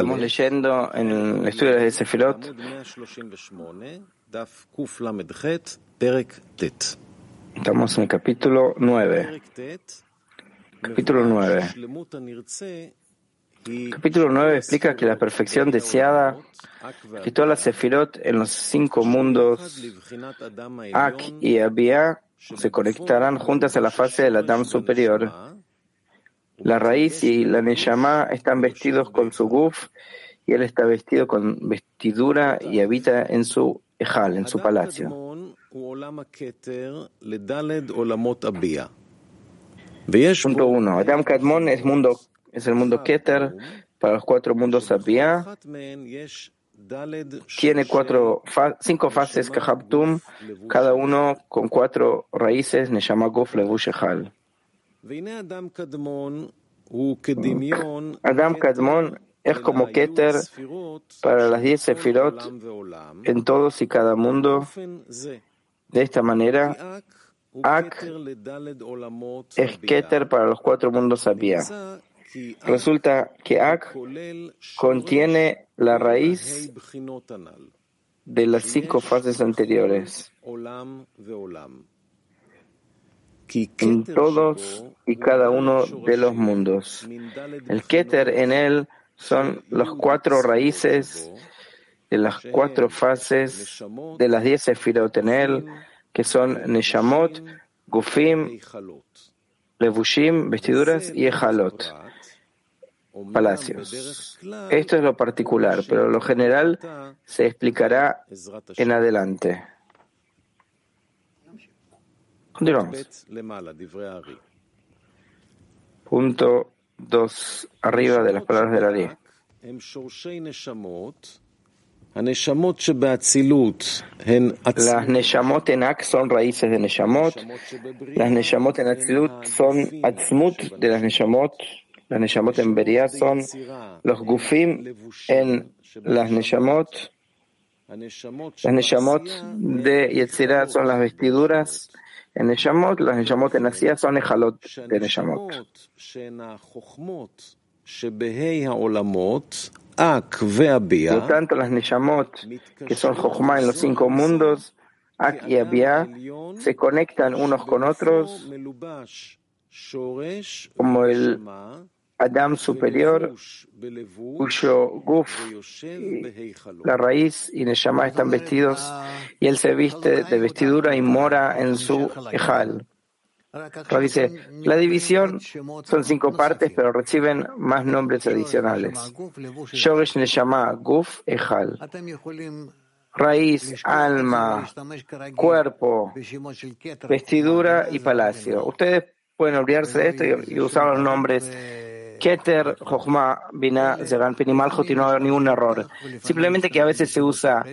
Estamos leyendo en el estudio de Sefirot, estamos en el capítulo 9. Capítulo 9. Capítulo 9 explica que la perfección deseada, que todas las Sefirot en los cinco mundos, Ak y Abia, se conectarán juntas a la fase del Adam superior. La raíz y la Neshama están vestidos con su guf y él está vestido con vestidura y habita en su ejal, en su palacio. Punto 1. Adam Kadmon es, mundo, es el mundo Keter para los cuatro mundos Abia. Tiene cuatro, cinco fases Kahabtum, cada uno con cuatro raíces Neshama Guf Levush. Adam Kadmon es como Keter para las diez Sefirot en todos y cada mundo. De esta manera, Ak es Keter para los cuatro mundos Abia. Resulta que Ak contiene la raíz de las cinco fases anteriores en todos y cada uno de los mundos. El Keter en él son las cuatro raíces de las cuatro fases de las diez Sefirot en él, que son Neshamot, Gufim, Levushim, vestiduras y Ejalot, palacios. Esto es lo particular, pero lo general se explicará en adelante. Continuamos. Punto 2, arriba de las palabras de la ley. Las Neshamot en Ak son raíces de Neshamot. Las Neshamot en Atzilut son Atzmut de las Neshamot. Las Neshamot en Beria son los Gufim en las Neshamot. Las Neshamot de Yetzirah son las vestiduras en Neshamot. Las Neshamot en Asia son Ejalot de Neshamot. Por tanto, las Neshamot, que son Jochma en los cinco mundos, Ak y Abia, se conectan unos con otros como el Adam superior, cuyo Guf, la raíz y Neshama están vestidos, y él se viste de vestidura y mora en su Ejal. Dice, la división son cinco partes, pero reciben más nombres adicionales. Shogesh Neshama, Guf, Ejal. Raíz, alma, cuerpo, vestidura y palacio. Ustedes pueden olvidarse de esto y, usar los nombres Keter, Jochma, Binah, Zeganpin y Malchut y no hay ningún error. Simplemente que a veces se usa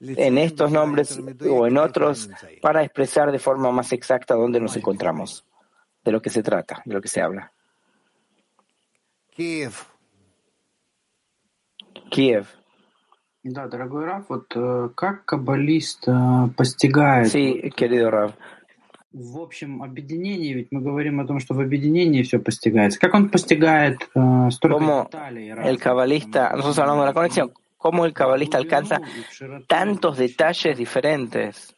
en estos nombres o en otros para expresar de forma más exacta dónde nos encontramos, de lo que se trata, de lo que se habla. Kiev. Kiev. Sí, querido Rav В общем объединении, ведь мы говорим о том, что в объединении все постигается. Как он постигает э, столько Como деталей? el cabalista, nosotros hablamos de la conexión, cómo el cabalista alcanza tantos detalles diferentes,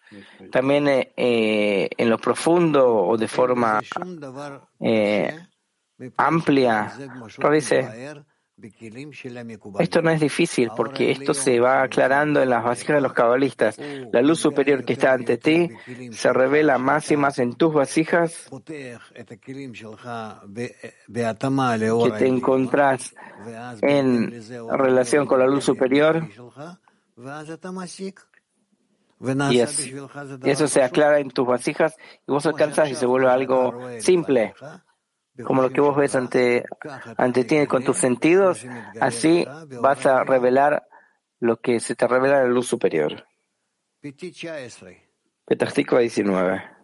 también eh, en lo profundo o de forma eh, amplia. Pero dice, esto no es difícil porque esto se va aclarando en las vasijas de los cabalistas. La luz superior que está ante ti se revela más y más en tus vasijas. Que te encontrás en relación con la luz superior. Y, es- y eso se aclara en tus vasijas y vos alcanzas y se vuelve algo simple como lo que vos ves ante, ante ti con tus sentidos, así vas a revelar lo que se te revela en la luz superior. Petachtikva 19.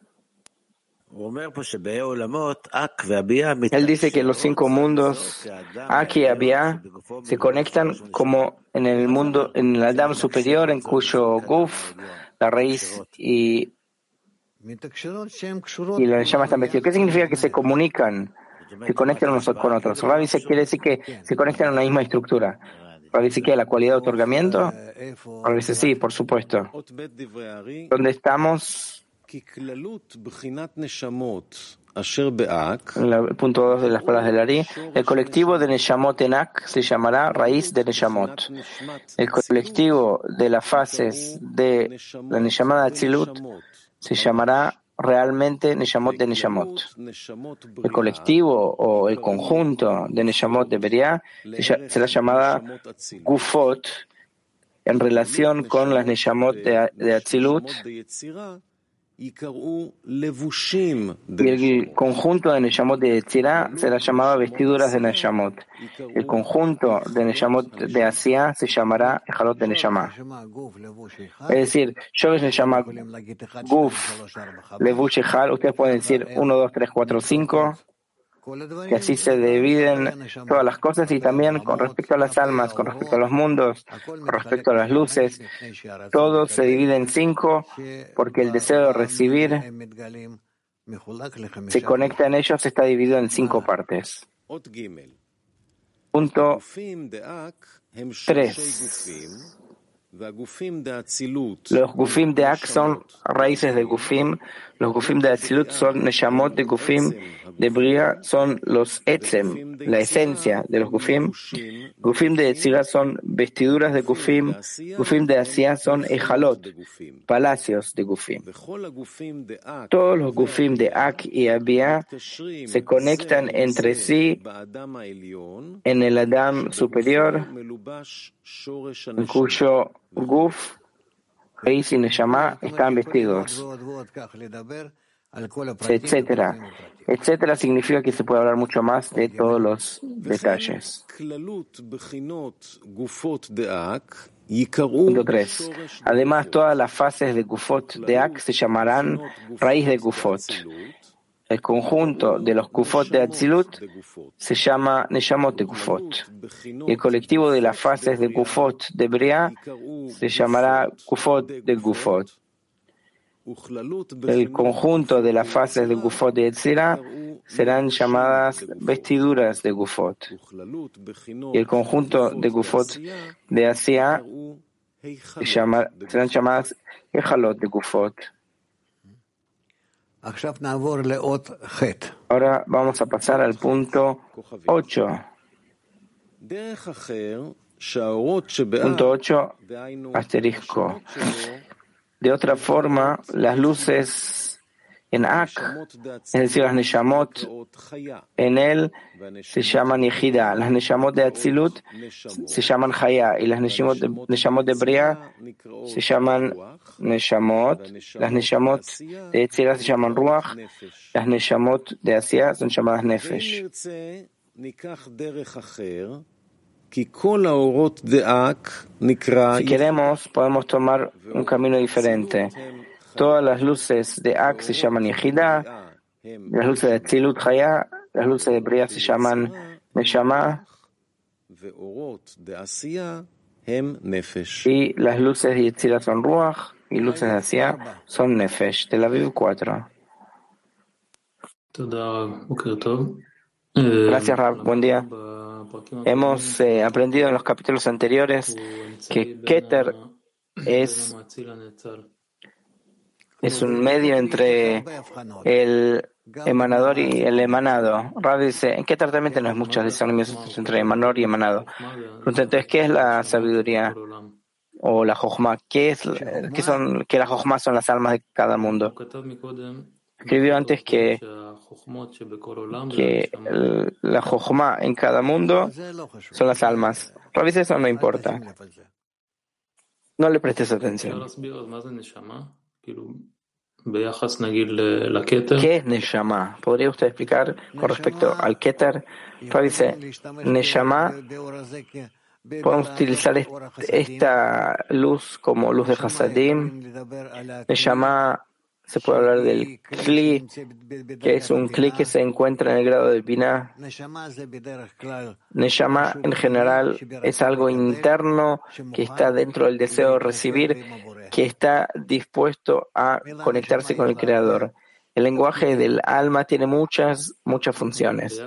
Él dice que los cinco mundos, Aki y Abia, se conectan como en el mundo, en el Adam superior, en cuyo Guf, la raíz y y los Neshama están vestidos. ¿Qué significa que se comunican, que conectan unos con otros? Rav dice, quiere decir que se conectan en una misma estructura. Rav dice que la cualidad de otorgamiento. Rav dice, sí, por supuesto. ¿Dónde estamos? En el punto 2 de las palabras del Ari, el colectivo de Neshamot Enak se llamará raíz de Neshamot. El colectivo de las fases de la Neshamada Atzilut se llamará realmente Neshamot de Neshamot. El colectivo o el conjunto de Neshamot de Beria será llamada Gufot en relación con las Neshamot de Atzilut y el conjunto de Neshamot de Tzira será llamado vestiduras de Neshamot. El conjunto de Neshamot de Asia se llamará Ejalot de Neshama. Es decir, yo Neshama Guf, Levush Ejal, ustedes pueden decir 1, 2, 3, 4, 5 que así se dividen todas las cosas y también con respecto a las almas, con respecto a los mundos, con respecto a las luces, todo se divide en cinco porque el deseo de recibir se conecta en ellos, está dividido en cinco partes. Punto 3. Los gufim de Ak son raíces de gufim, los gufim de Atzilut son neshamot de gufim, de Bria son los etzem, la esencia de los gufim, gufim de Etzira son vestiduras de gufim, gufim. De Asia son ejalot, palacios de gufim. Todos los gufim de Ak y Abia se conectan entre sí en el Adam superior, en cuyo Guf, Reis y Neshama están vestidos, etcétera. Etcétera significa que se puede hablar mucho más de todos los detalles. Punto 3. Además, todas las fases de Gufot de Ak se llamarán raíz de Gufot. El conjunto de los Kufot de Atzilut se llama Neshamot de Kufot. El colectivo de las fases de Kufot de Bria se llamará Kufot de Gufot. El conjunto de las fases de Gufot de Etzira serán llamadas vestiduras de Gufot. Y el conjunto de Gufot de Asia serán llamadas Ejalot de Gufot. Ahora vamos a pasar al punto 8. Punto 8, asterisco. De otra forma, las luces en Ak, es decir, las Neshamot, en él se llaman Yehida. Las Neshamot de Atzilut se llaman Chaya. Y las Neshamot de, Neshamot de Bria se llaman Neshamot. Las Neshamot de Etzira se llaman Ruach. Las Neshamot de Asia son llamadas Nefesh. Si queremos, podemos tomar un camino diferente. Todas las luces de Ak se llaman Yehida, las luces de Tzilut Chaya, las luces de Bria se llaman Neshama, y las luces de Yetzira son Ruach, y luces de Asia son Nefesh. Tel Aviv 4. Gracias, Rab. Buen día. Hemos eh, aprendido en los capítulos anteriores que Keter es es un medio entre el emanador y el emanado. Rab dice, ¿en qué tratamiento no es mucho discernimiento entre emanador y emanado? Entonces, ¿qué es la sabiduría o la jojma? ¿Qué, es, qué son, que la jojma son las almas de cada mundo? Escribió antes que, que la jojma en cada mundo son las almas. Rab dice, eso no importa. No le prestes atención. ¿Qué es Neshama? ¿Podría usted explicar con respecto al Keter? Dice, Neshama, podemos utilizar esta luz como luz de Hasadim. Neshama Se puede hablar del Kli, que es un Kli que se encuentra en el grado de Binah. Neshama en general es algo interno que está dentro del deseo de recibir, que está dispuesto a conectarse con el Creador. El lenguaje del alma tiene muchas, muchas funciones.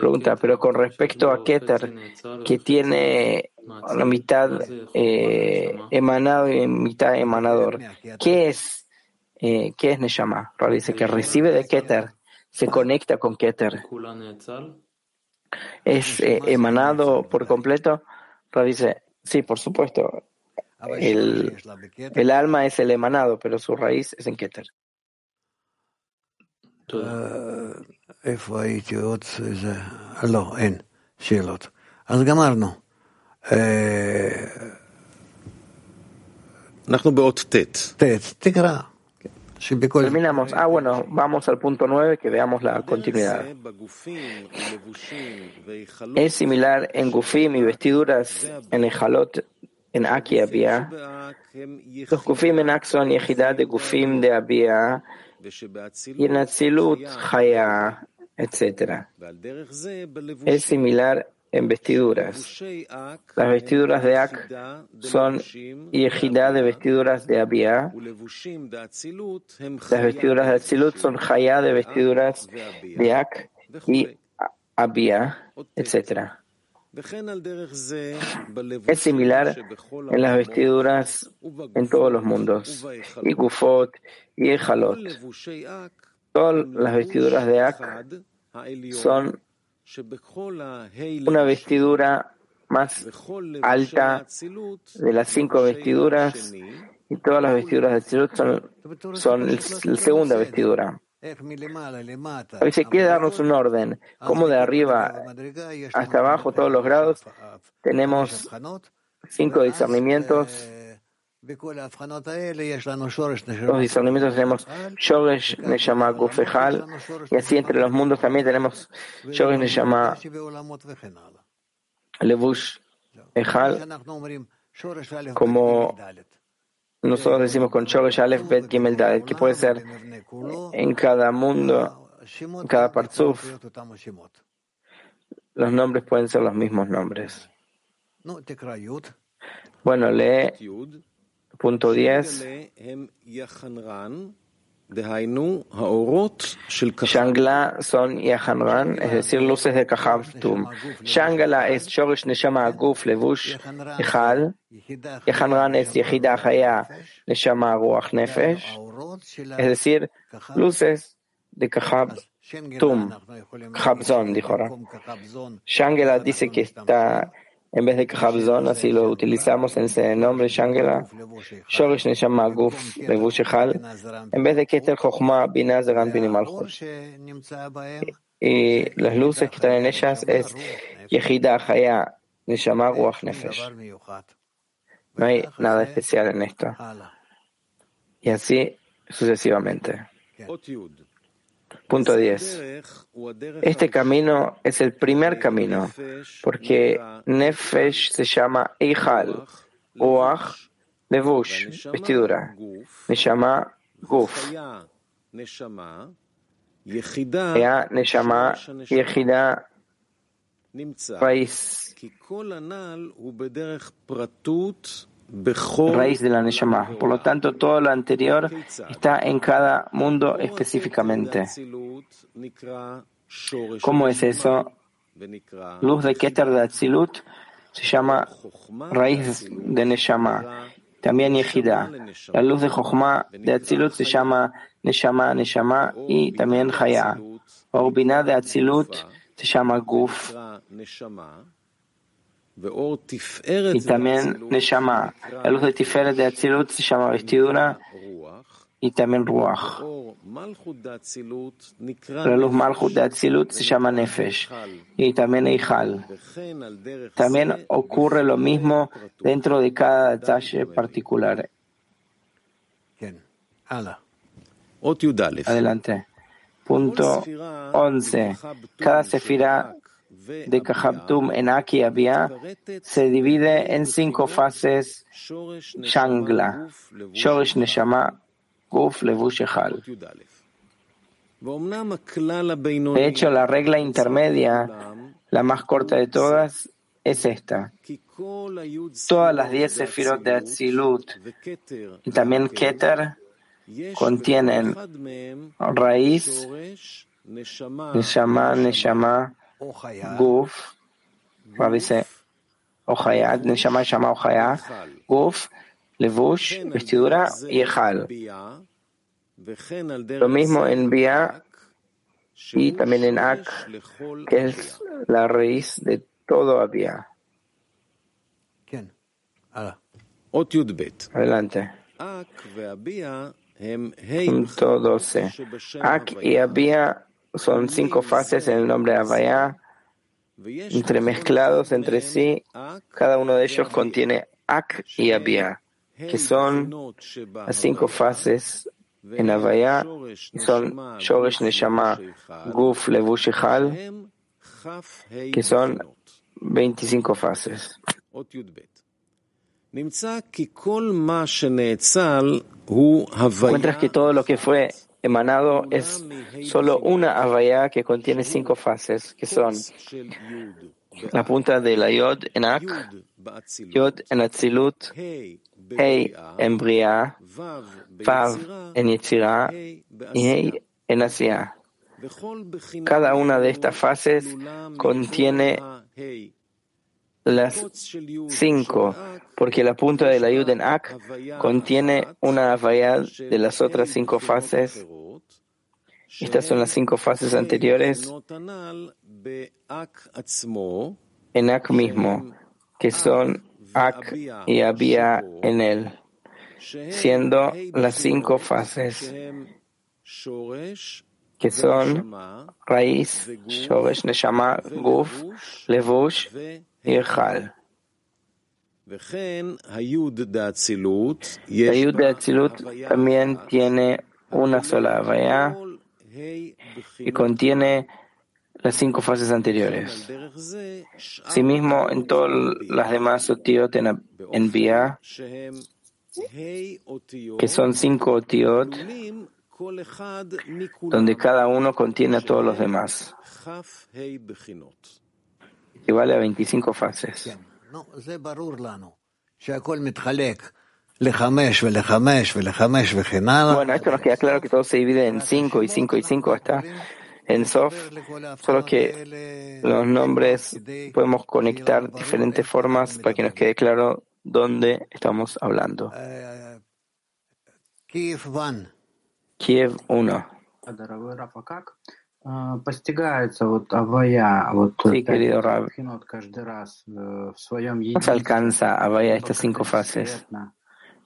Pregunta, pero con respecto a Keter, que tiene la mitad eh, emanado y mitad emanador, ¿qué es, eh, ¿qué es Neshama? dice que recibe de Keter, se conecta con Keter. ¿Es eh, emanado por completo? dice, sí, por supuesto. El, el alma es el emanado, pero su raíz es en Keter. איפה הייתי עוד איזה... לא, אין שאלות. אז גמרנו. אנחנו באות ט'. ט', תקרא. Terminamos. Ah, bueno, vamos al punto 9 que veamos la continuidad. Es similar en Gufim y vestiduras en Ejalot, en Aki Abia. Los Gufim en Ak son Yehidad de Gufim de Abia y en Atzilut, Haya, etc. Es similar en vestiduras. Las vestiduras de Ak son Yehidá de vestiduras de Abia. Las vestiduras de Atzilut son Haya de vestiduras de Ak y Abia, etc. Es similar en las vestiduras en todos los mundos, y Gufot y Ejalot. Todas las vestiduras de Ak son una vestidura más alta de las cinco vestiduras y todas las vestiduras de Tzilut son, son la segunda vestidura. A veces quiere darnos un orden, como de arriba hasta abajo, todos los grados, tenemos cinco discernimientos. Los discernimientos tenemos Shogesh, Neshama, Gufejal, y así entre los mundos también tenemos Shogesh, Neshama, Levush, Ejal, como nosotros decimos con Shogesh Aleph Bet Gimel Dalet, que puede ser en cada mundo, en cada parzuf, los nombres pueden ser los mismos nombres. Bueno, lee punto 10. Shangla son Yahanran, es decir, luces de Kahavtum. Shangala es Shorish Neshama Aguf Levush Echal. Yahanran es Yehida Haya Neshama Ruach Nefesh. Es decir, luces de Kahavtum. Kahavzon, dijo. Shangela dice que está en vez de Khabzon, así lo utilizamos en ese nombre Shangela, Shorish Neshama Guf Levushechal, en vez de Keter Chochma Binaz Binim Malchus. Y las luces que están en ellas es Yehida Haya Neshama Ruach Nefesh. No hay nada especial en esto. Y así sucesivamente. Punto 10. Este camino es el primer camino, porque Nefesh se llama Eijal, Oach, Levush, vestidura. llama Guf. Ea Neshama, Yehida, raíz raíz de la Neshama. Por lo tanto, todo lo anterior está en cada mundo específicamente. ¿Cómo es eso? Luz de Keter de Atzilut se llama raíz de Neshama. También Yehida. La luz de Jochma de Atzilut se llama Neshama, Neshama y también Haya. Orbina de Atzilut se llama Guf y también Neshama. La luz de Tiferet de Atzilut se llama vestidura y también Ruach. La luz Malchut de Atzilut se llama Nefesh y también Eijal. También ocurre lo mismo dentro de cada detalle particular. Adelante. Punto 11. Cada sefira de Kahabtum en Aki Abia se divide en cinco fases Shangla, Shorish Neshama, Guf Levush Echal. De hecho, la regla intermedia, la más corta de todas, es esta. Todas las diez sefirot de Atzilut y también Keter contienen raíz, Neshama, Neshama, Guf, dice Ojayat, Neshama, Neshama, Ojayat, Guf, Levush, vestidura y Ejal. Lo mismo en Bia y también en Ak, que es la raíz de todo Abia. Adelante. Punto 12. Ak y Abia son cinco fases en el nombre de Abaya, entremezclados entre sí. Cada uno de ellos contiene Ak y Abia, que son las cinco fases en Avaya son Shoresh Neshama Guf Levush que son 25 fases. Encuentras que todo lo que fue emanado es solo una Avaya que contiene cinco fases, que son la punta de la Yod en Ak, Yod en Atzilut, Hei en Bria, Vav en y Hei en Asia. Cada una de estas fases contiene las cinco, porque la punta de la Yud en Ak contiene una variedad de las otras cinco fases. Estas son las cinco fases anteriores en Ak mismo, que son Ak y había en él, siendo las cinco fases que son raíz, Shoresh, Neshama, Guf, Levush y Echal. La Yud de Atzilut también tiene una sola Avaya y contiene las cinco fases anteriores. Asimismo, en todas las demás otiot en, en Bia, que son cinco otiot, donde cada uno contiene a todos los demás. Equivale a 25 fases. Bueno, esto nos queda claro que todo se divide en 5 y 5 y 5 hasta en Sof, solo que los nombres podemos conectar diferentes formas para que nos quede claro dónde estamos hablando. Kiev 1. Kiev 1. Sí, querido Rab. ¿Cómo se alcanza Avaya estas cinco fases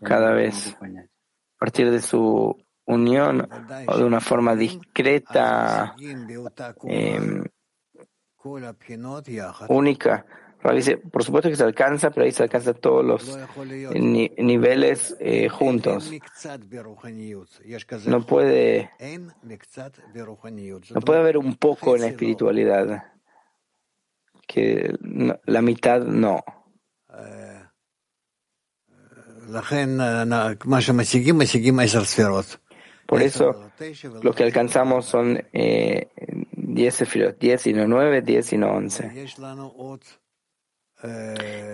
cada vez? A partir de su unión o de una forma discreta, eh, única dice, por supuesto que se alcanza, pero ahí se alcanza todos los niveles eh, juntos. No puede, no puede haber un poco en la espiritualidad, que la mitad no. Por eso, lo que alcanzamos son eh, 10 sefirot, 10 y no 9, 10 y no 11.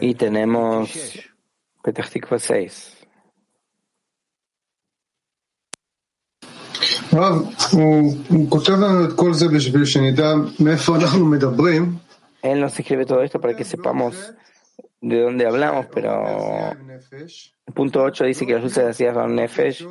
Y tenemos Petah 6. Él nos escribe todo esto para que sepamos de dónde hablamos, pero el punto 8 dice que las luces de son Nefesh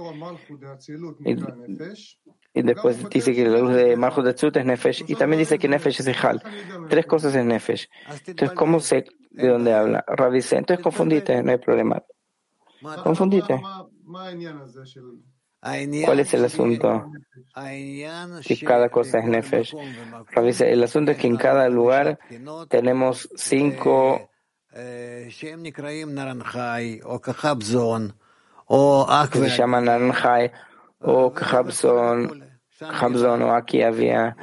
y, después dice que la luz de Malchut de Tzut es Nefesh y también dice que Nefesh es Ejal. Tres cosas es Nefesh. Entonces, ¿cómo sé de dónde habla? Rav dice, entonces confundite, no hay problema. Confundite. ¿Cuál es el asunto? Que cada cosa es Nefesh. Rav dice, el asunto es que en cada lugar tenemos cinco se llaman Naranjai o Khabzon, Khabzon o aquí había.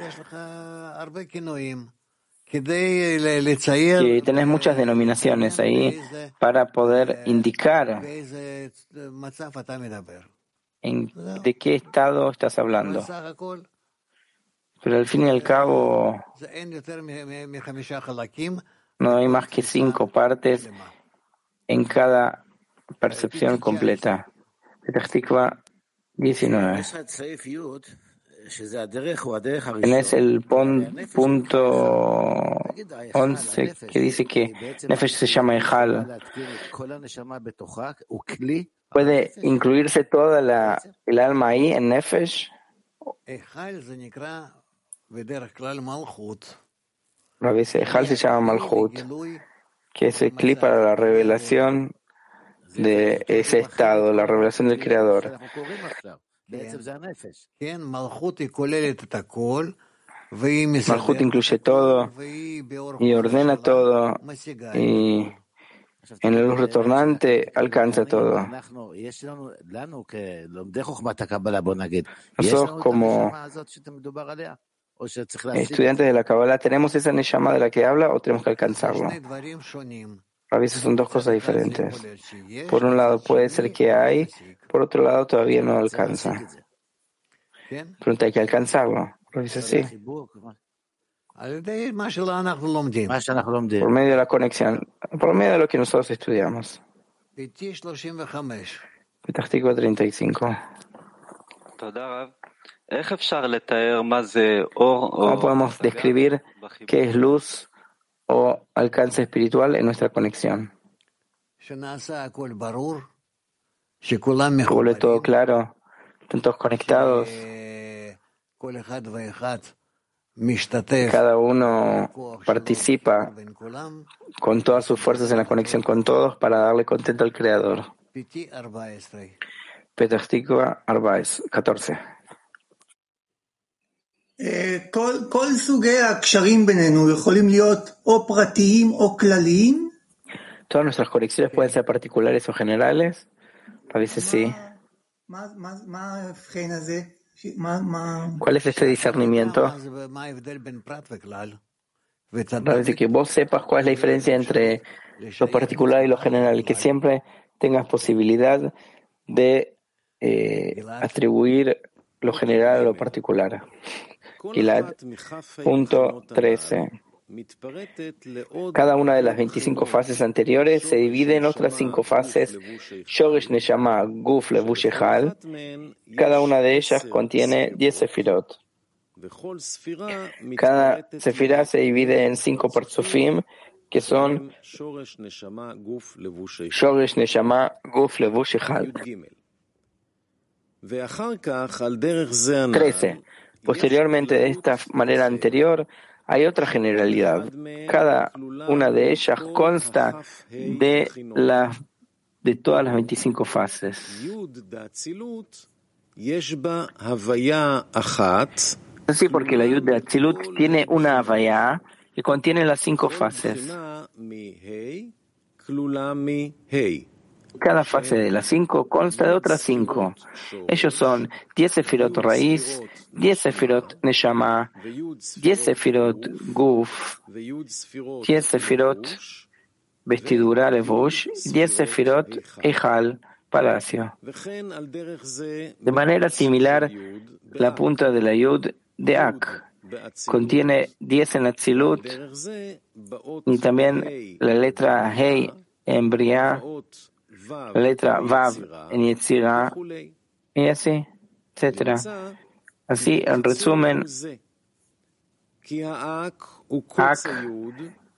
Y tenés muchas denominaciones ahí para poder indicar en, de qué estado estás hablando. Pero al fin y al cabo, no hay más que cinco partes en cada percepción completa. Petah 19. Tenés el punto 11 que dice que Nefesh se llama Ejal. ¿Puede incluirse toda la, el alma ahí en Nefesh? A veces Ejal se llama Malchut, que es el clip para la revelación de ese estado, la revelación del Creador. Malhut incluye todo y ordena todo y en la luz retornante alcanza todo. Nosotros como estudiantes de la Kabbalah, ¿tenemos esa Neshama de la que habla o tenemos que alcanzarlo? A veces son dos cosas diferentes. Por un lado puede ser que hay, por otro lado todavía no alcanza. Pero hay que alcanzarlo. A veces sí. Por medio de la conexión, por medio de lo que nosotros estudiamos. Petástico 35. ¿Cómo podemos describir qué es luz o alcance espiritual en nuestra conexión. Vuelve todo claro, están todos conectados. Cada uno participa con todas sus fuerzas en la conexión con todos para darle contento al Creador. Petah Arbais, 14. Todas nuestras conexiones pueden ser particulares o generales. A veces sí. ¿Cuál es este discernimiento? A veces que vos sepas cuál es la diferencia entre lo particular y lo general, que siempre tengas posibilidad de eh, atribuir lo general a lo particular. Gilad, punto 13. Cada una de las 25 fases anteriores se divide en otras cinco fases, Shogesh Neshama Guf. Cada una de ellas contiene 10 sefirot. Cada sefirá se divide en cinco parzufim, que son Shogesh Neshama Guf Levushechal. 13. Posteriormente, de esta manera anterior, hay otra generalidad. Cada una de ellas consta de, la, de todas las 25 fases. Así porque la Yud de Atzilut tiene una Havaya que contiene las cinco fases. Cada fase de las cinco consta de otras cinco. Ellos son 10 sefirot raíz, 10 sefirot neshama, 10 sefirot guf, 10 sefirot vestidura levush, 10 sefirot ejal, palacio. De manera similar, la punta de la yud de Ak contiene 10 en Atzilut y también la letra Hei en Briah la letra Vav en Yetzirah, y así, etc. Así, en resumen, Ak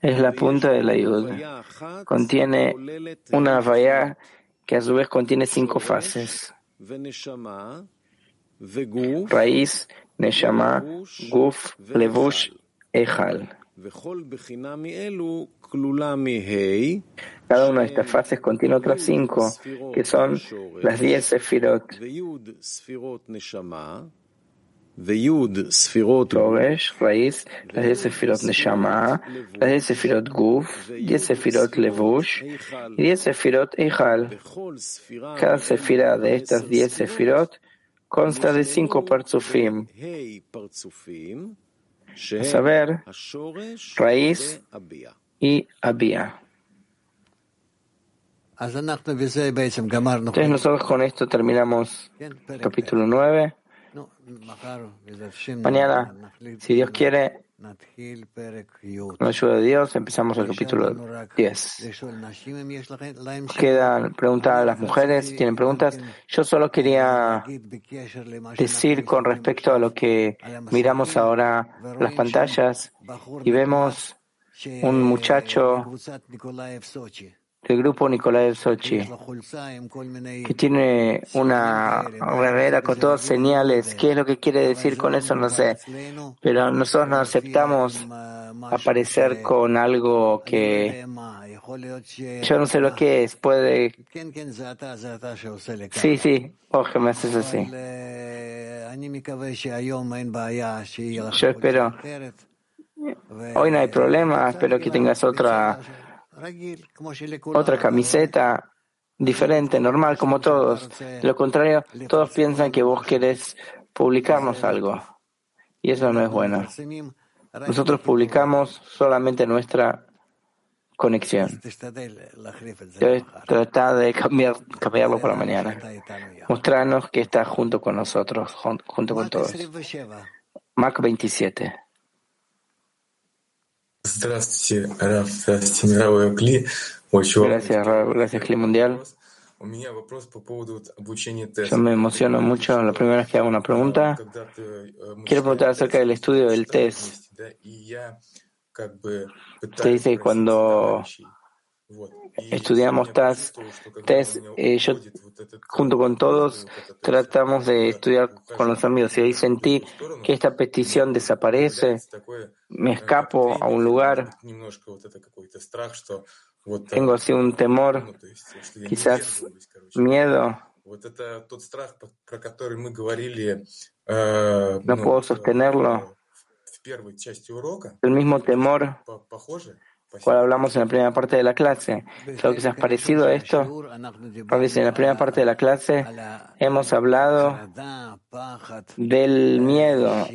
es la punta de la Yud. Contiene una vaya que a su vez contiene cinco fases. Raíz, Neshama, Guf, Levush, Ejal. Cada una de estas fases contiene otras cinco, que son las diez sefirot. Shoresh, raíz, las diez sefirot Neshama, las diez sefirot Guf, diez sefirot Levush y diez sefirot Eichal. Cada sefira de estas diez sefirot consta de cinco parzufim a saber, raíz y abía. Entonces nosotros con esto terminamos el capítulo 9. Mañana, si Dios quiere, con la ayuda de Dios, empezamos el capítulo 10. Quedan preguntas a las mujeres, tienen preguntas. Yo solo quería decir con respecto a lo que miramos ahora las pantallas y vemos un muchacho del grupo Nikolaev Sochi, que tiene una remera con todas señales. ¿Qué es lo que quiere decir con eso? No sé. Pero nosotros no aceptamos aparecer con algo que yo no sé lo que es. Puede. Sí, sí. Oje, me haces así. Yo espero. Hoy no hay problema. Espero que tengas otra otra camiseta diferente, normal, como todos. De lo contrario, todos piensan que vos querés publicarnos algo. Y eso no es bueno. Nosotros publicamos solamente nuestra conexión. Trata de cambiar, cambiarlo para mañana. Mostrarnos que está junto con nosotros, junto con todos. Mac 27. Здравствуйте, Раф, здравствуйте, мировой Кли. Очень gracias, Раф, gracias, Кли Mundial. Yo me emociono mucho la primera vez que hago una pregunta. Quiero preguntar acerca del estudio del test. Usted dice que cuando estudiamos test, eh, yo junto con todos tratamos de estudiar con los amigos y ahí sentí que esta petición desaparece, me escapo a un lugar, tengo así un temor, quizás miedo. No puedo sostenerlo. El mismo temor cual hablamos en la primera parte de la clase. Creo que se ha parecido a esto. En la primera parte de la clase hemos hablado del miedo,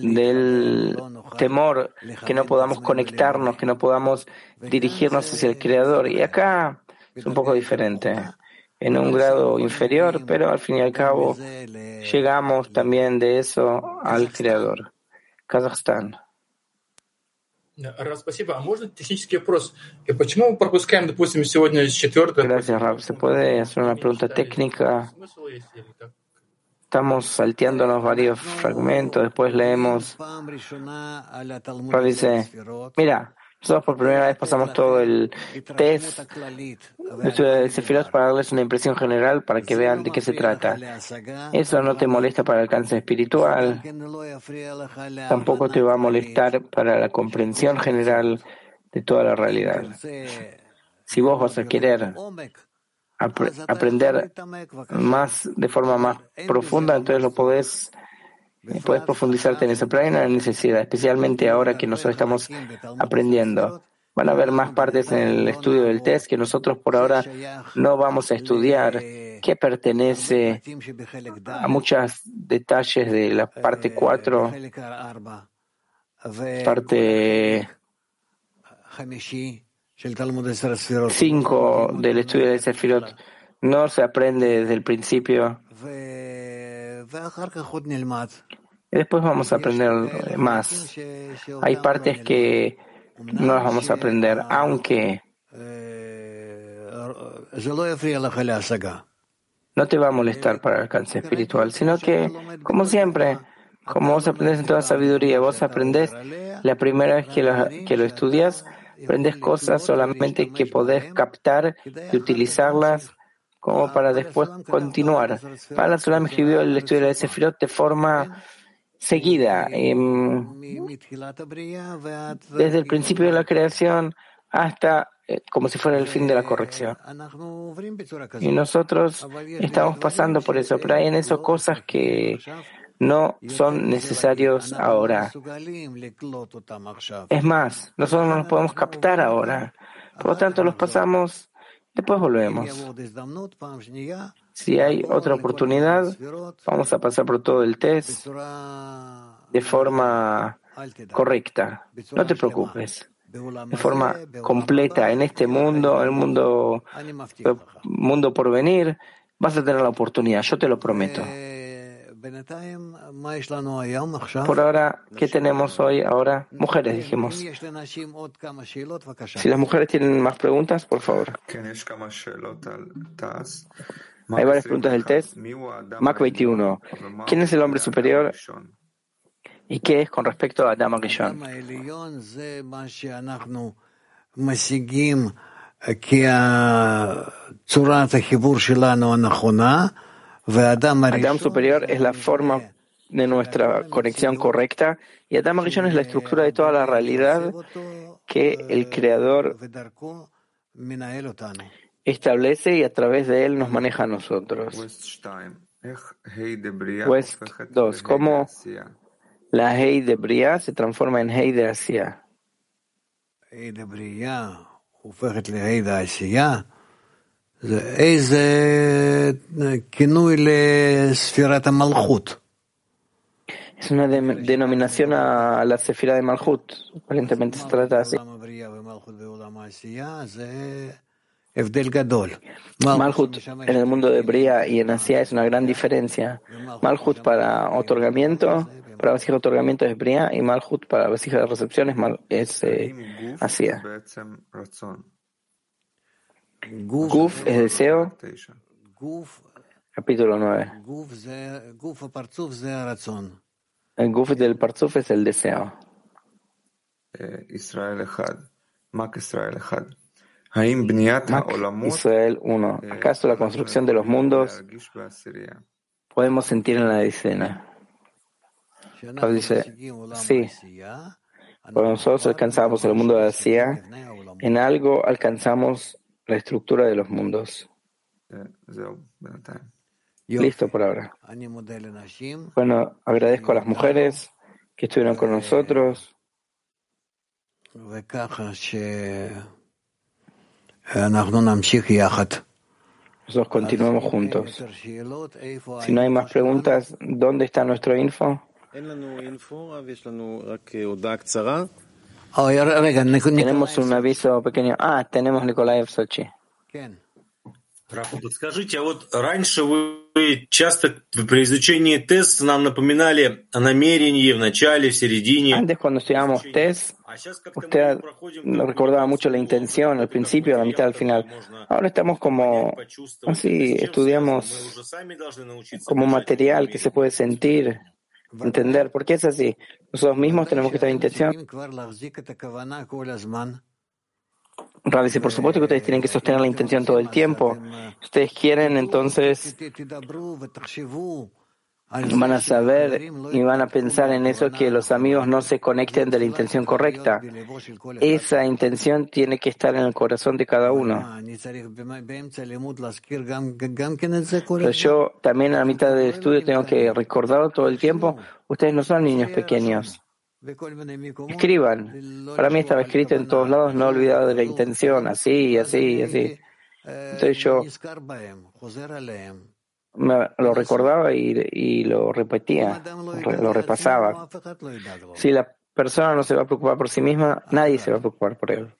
del temor, que no podamos conectarnos, que no podamos dirigirnos hacia el Creador. Y acá es un poco diferente, en un grado inferior, pero al fin y al cabo llegamos también de eso al Creador. Kazajstán. Раб, спасибо. А можно технический вопрос? И почему мы пропускаем, допустим, сегодня четвертое? Gracias, Rab. ¿Se puede hacer una pregunta técnica? Estamos salteándonos varios fragmentos, después leemos. Rab dice, mira, nosotros por primera vez pasamos todo el test de Sefirot para darles una impresión general para que vean de qué se trata. Eso no te molesta para el alcance espiritual, tampoco te va a molestar para la comprensión general de toda la realidad. Si vos vas a querer aprender más de forma más profunda, entonces lo podés puedes profundizarte en eso, pero hay una necesidad, especialmente ahora que nosotros estamos aprendiendo. Van a haber más partes en el estudio del test que nosotros por ahora no vamos a estudiar, que pertenece a muchos detalles de la parte 4, parte 5 del estudio de Sefirot. No se aprende desde el principio después vamos a aprender más. Hay partes que no las vamos a aprender, aunque no te va a molestar para el alcance espiritual, sino que, como siempre, como vos aprendes en toda sabiduría, vos aprendés la primera vez que lo, que lo estudias, aprendes cosas solamente que podés captar y utilizarlas como para después continuar. Para Sulam escribió el estudio de Sefirot de forma seguida, em, desde el principio de la creación hasta eh, como si fuera el fin de la corrección. Y nosotros estamos pasando por eso, pero hay en eso cosas que no son necesarios ahora. Es más, nosotros no los podemos captar ahora. Por lo tanto, los pasamos Después volvemos. Si hay otra oportunidad, vamos a pasar por todo el test de forma correcta. No te preocupes. de forma completa en este mundo, el mundo, el mundo por venir, vas a tener la oportunidad, yo te lo prometo. Por ahora, ¿qué tenemos hoy? Ahora, mujeres, dijimos. Si las mujeres tienen más preguntas, por favor. Hay varias preguntas del test. Mac 21. ¿Quién es el hombre superior? ¿Y qué es con respecto a Adam Rishon? Adam superior es la forma de nuestra conexión correcta y Adam Rishon es la estructura de toda la realidad que el Creador establece y a través de él nos maneja a nosotros. West 2. ¿Cómo la Hei de Bria se transforma en Hei de Asia? Hei de Bria Es una de, denominación a la Sefira de Malhut. Aparentemente se trata así. Malhut en el mundo de Bria y en Asia es una gran diferencia. Malhut para otorgamiento, para vasija de otorgamiento es Bria y Malhut para vasija de recepción es, es eh, Asia. Guf es deseo. Capítulo 9. El guf del parzuf es el deseo. Israel Echad. Mac Israel. Israel 1. ¿Acaso la construcción de los mundos podemos sentir en la decena? Pablo dice, sí. Cuando nosotros alcanzamos el mundo de Asia, en algo alcanzamos la estructura de los mundos. Listo por ahora. Bueno, agradezco a las mujeres que estuvieron con nosotros. Nosotros continuamos juntos. Si no hay más preguntas, ¿dónde está nuestro info? Tenemos un aviso pequeño. Ah, tenemos Nikolaev Sochi. Рафа, подскажите, а вот раньше вы часто при изучении теста нам напоминали о намерении в начале, в середине. Antes, cuando estudiábamos test, usted nos recordaba mucho la intención, al principio, a la mitad, al final. Ahora estamos como, así, estudiamos como material que se puede sentir, entender. ¿Por qué es así? Nosotros mismos tenemos que estar en intención. Dice, por supuesto que ustedes tienen que sostener la intención todo el tiempo. Si ustedes quieren, entonces van a saber y van a pensar en eso que los amigos no se conecten de la intención correcta. Esa intención tiene que estar en el corazón de cada uno. Pero yo también a la mitad del estudio tengo que recordarlo todo el tiempo. Ustedes no son niños pequeños. Escriban. Para mí estaba escrito en todos lados, no olvidado de la intención, así, así, así. Entonces yo me lo recordaba y, lo repetía, lo repasaba. Si la persona no se va a preocupar por sí misma, nadie se va a preocupar por él.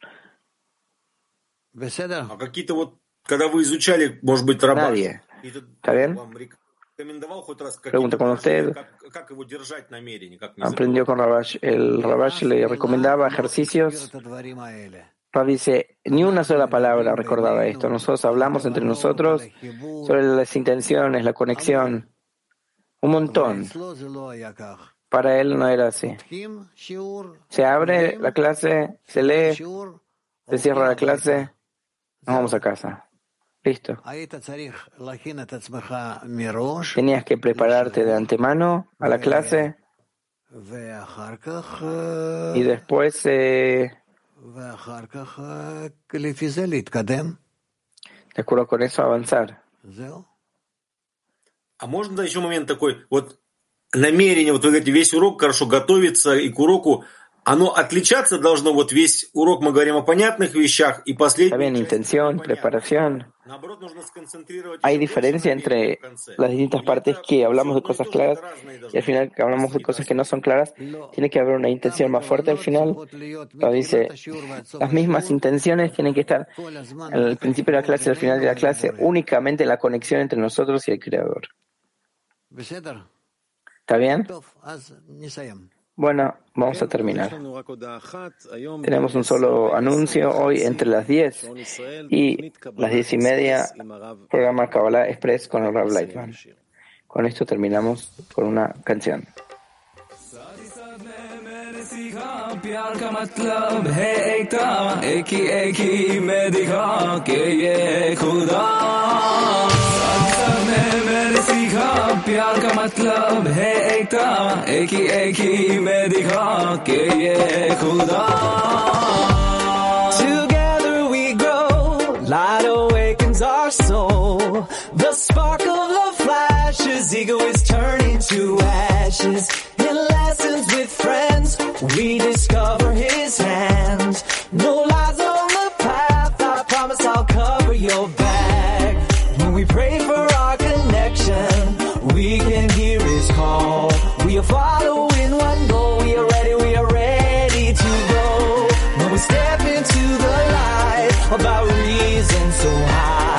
Nadie. ¿Está bien? Pregunta, cuando usted aprendió con Rabash, el Rabash le recomendaba ejercicios. Rav dice, ni una sola palabra recordaba esto. Nosotros hablamos entre nosotros sobre las intenciones, la conexión. Un montón. Para él no era así. Se abre la clase, se lee, se cierra la clase, nos vamos a casa. Listo. Tenías que prepararte de antemano a la clase y después eh, de acuerdo con eso avanzar. А можно еще момент такой, вот намерение, вот вы говорите, весь урок хорошо готовиться и к уроку оно отличаться должно, вот весь урок мы говорим о понятных вещах, и последний... Está bien, intención, preparación. Hay diferencia entre las distintas partes que hablamos de cosas claras y al final que hablamos de cosas que no son claras. Tiene que haber una intención más fuerte al final. Lo dice, las mismas intenciones tienen que estar al principio de la clase y al final de la clase, únicamente la conexión entre nosotros y el Creador. ¿Está bien? Bueno, vamos a terminar. Tenemos un solo anuncio hoy entre las 10 y las 10 y media, programa Kabbalah Express con el Rav Lightman. Con esto terminamos con una canción. प्यार का मतलब है एकता एक ही एक ही मैं दिखा के ये खुदा में मैंने सीखा प्यार का मतलब है एकता एक ही एक ही मैं दिखा के ये खुदा Together we grow, light awakens our soul. The spark of love flashes, ego is turning to ashes. In lessons with friends, we discover his hands. No lies on the path, I promise I'll cover your back. When we pray following one goal, we are ready, we are ready to go. When we step into the light, about reason so high.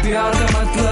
प्यार का मतलब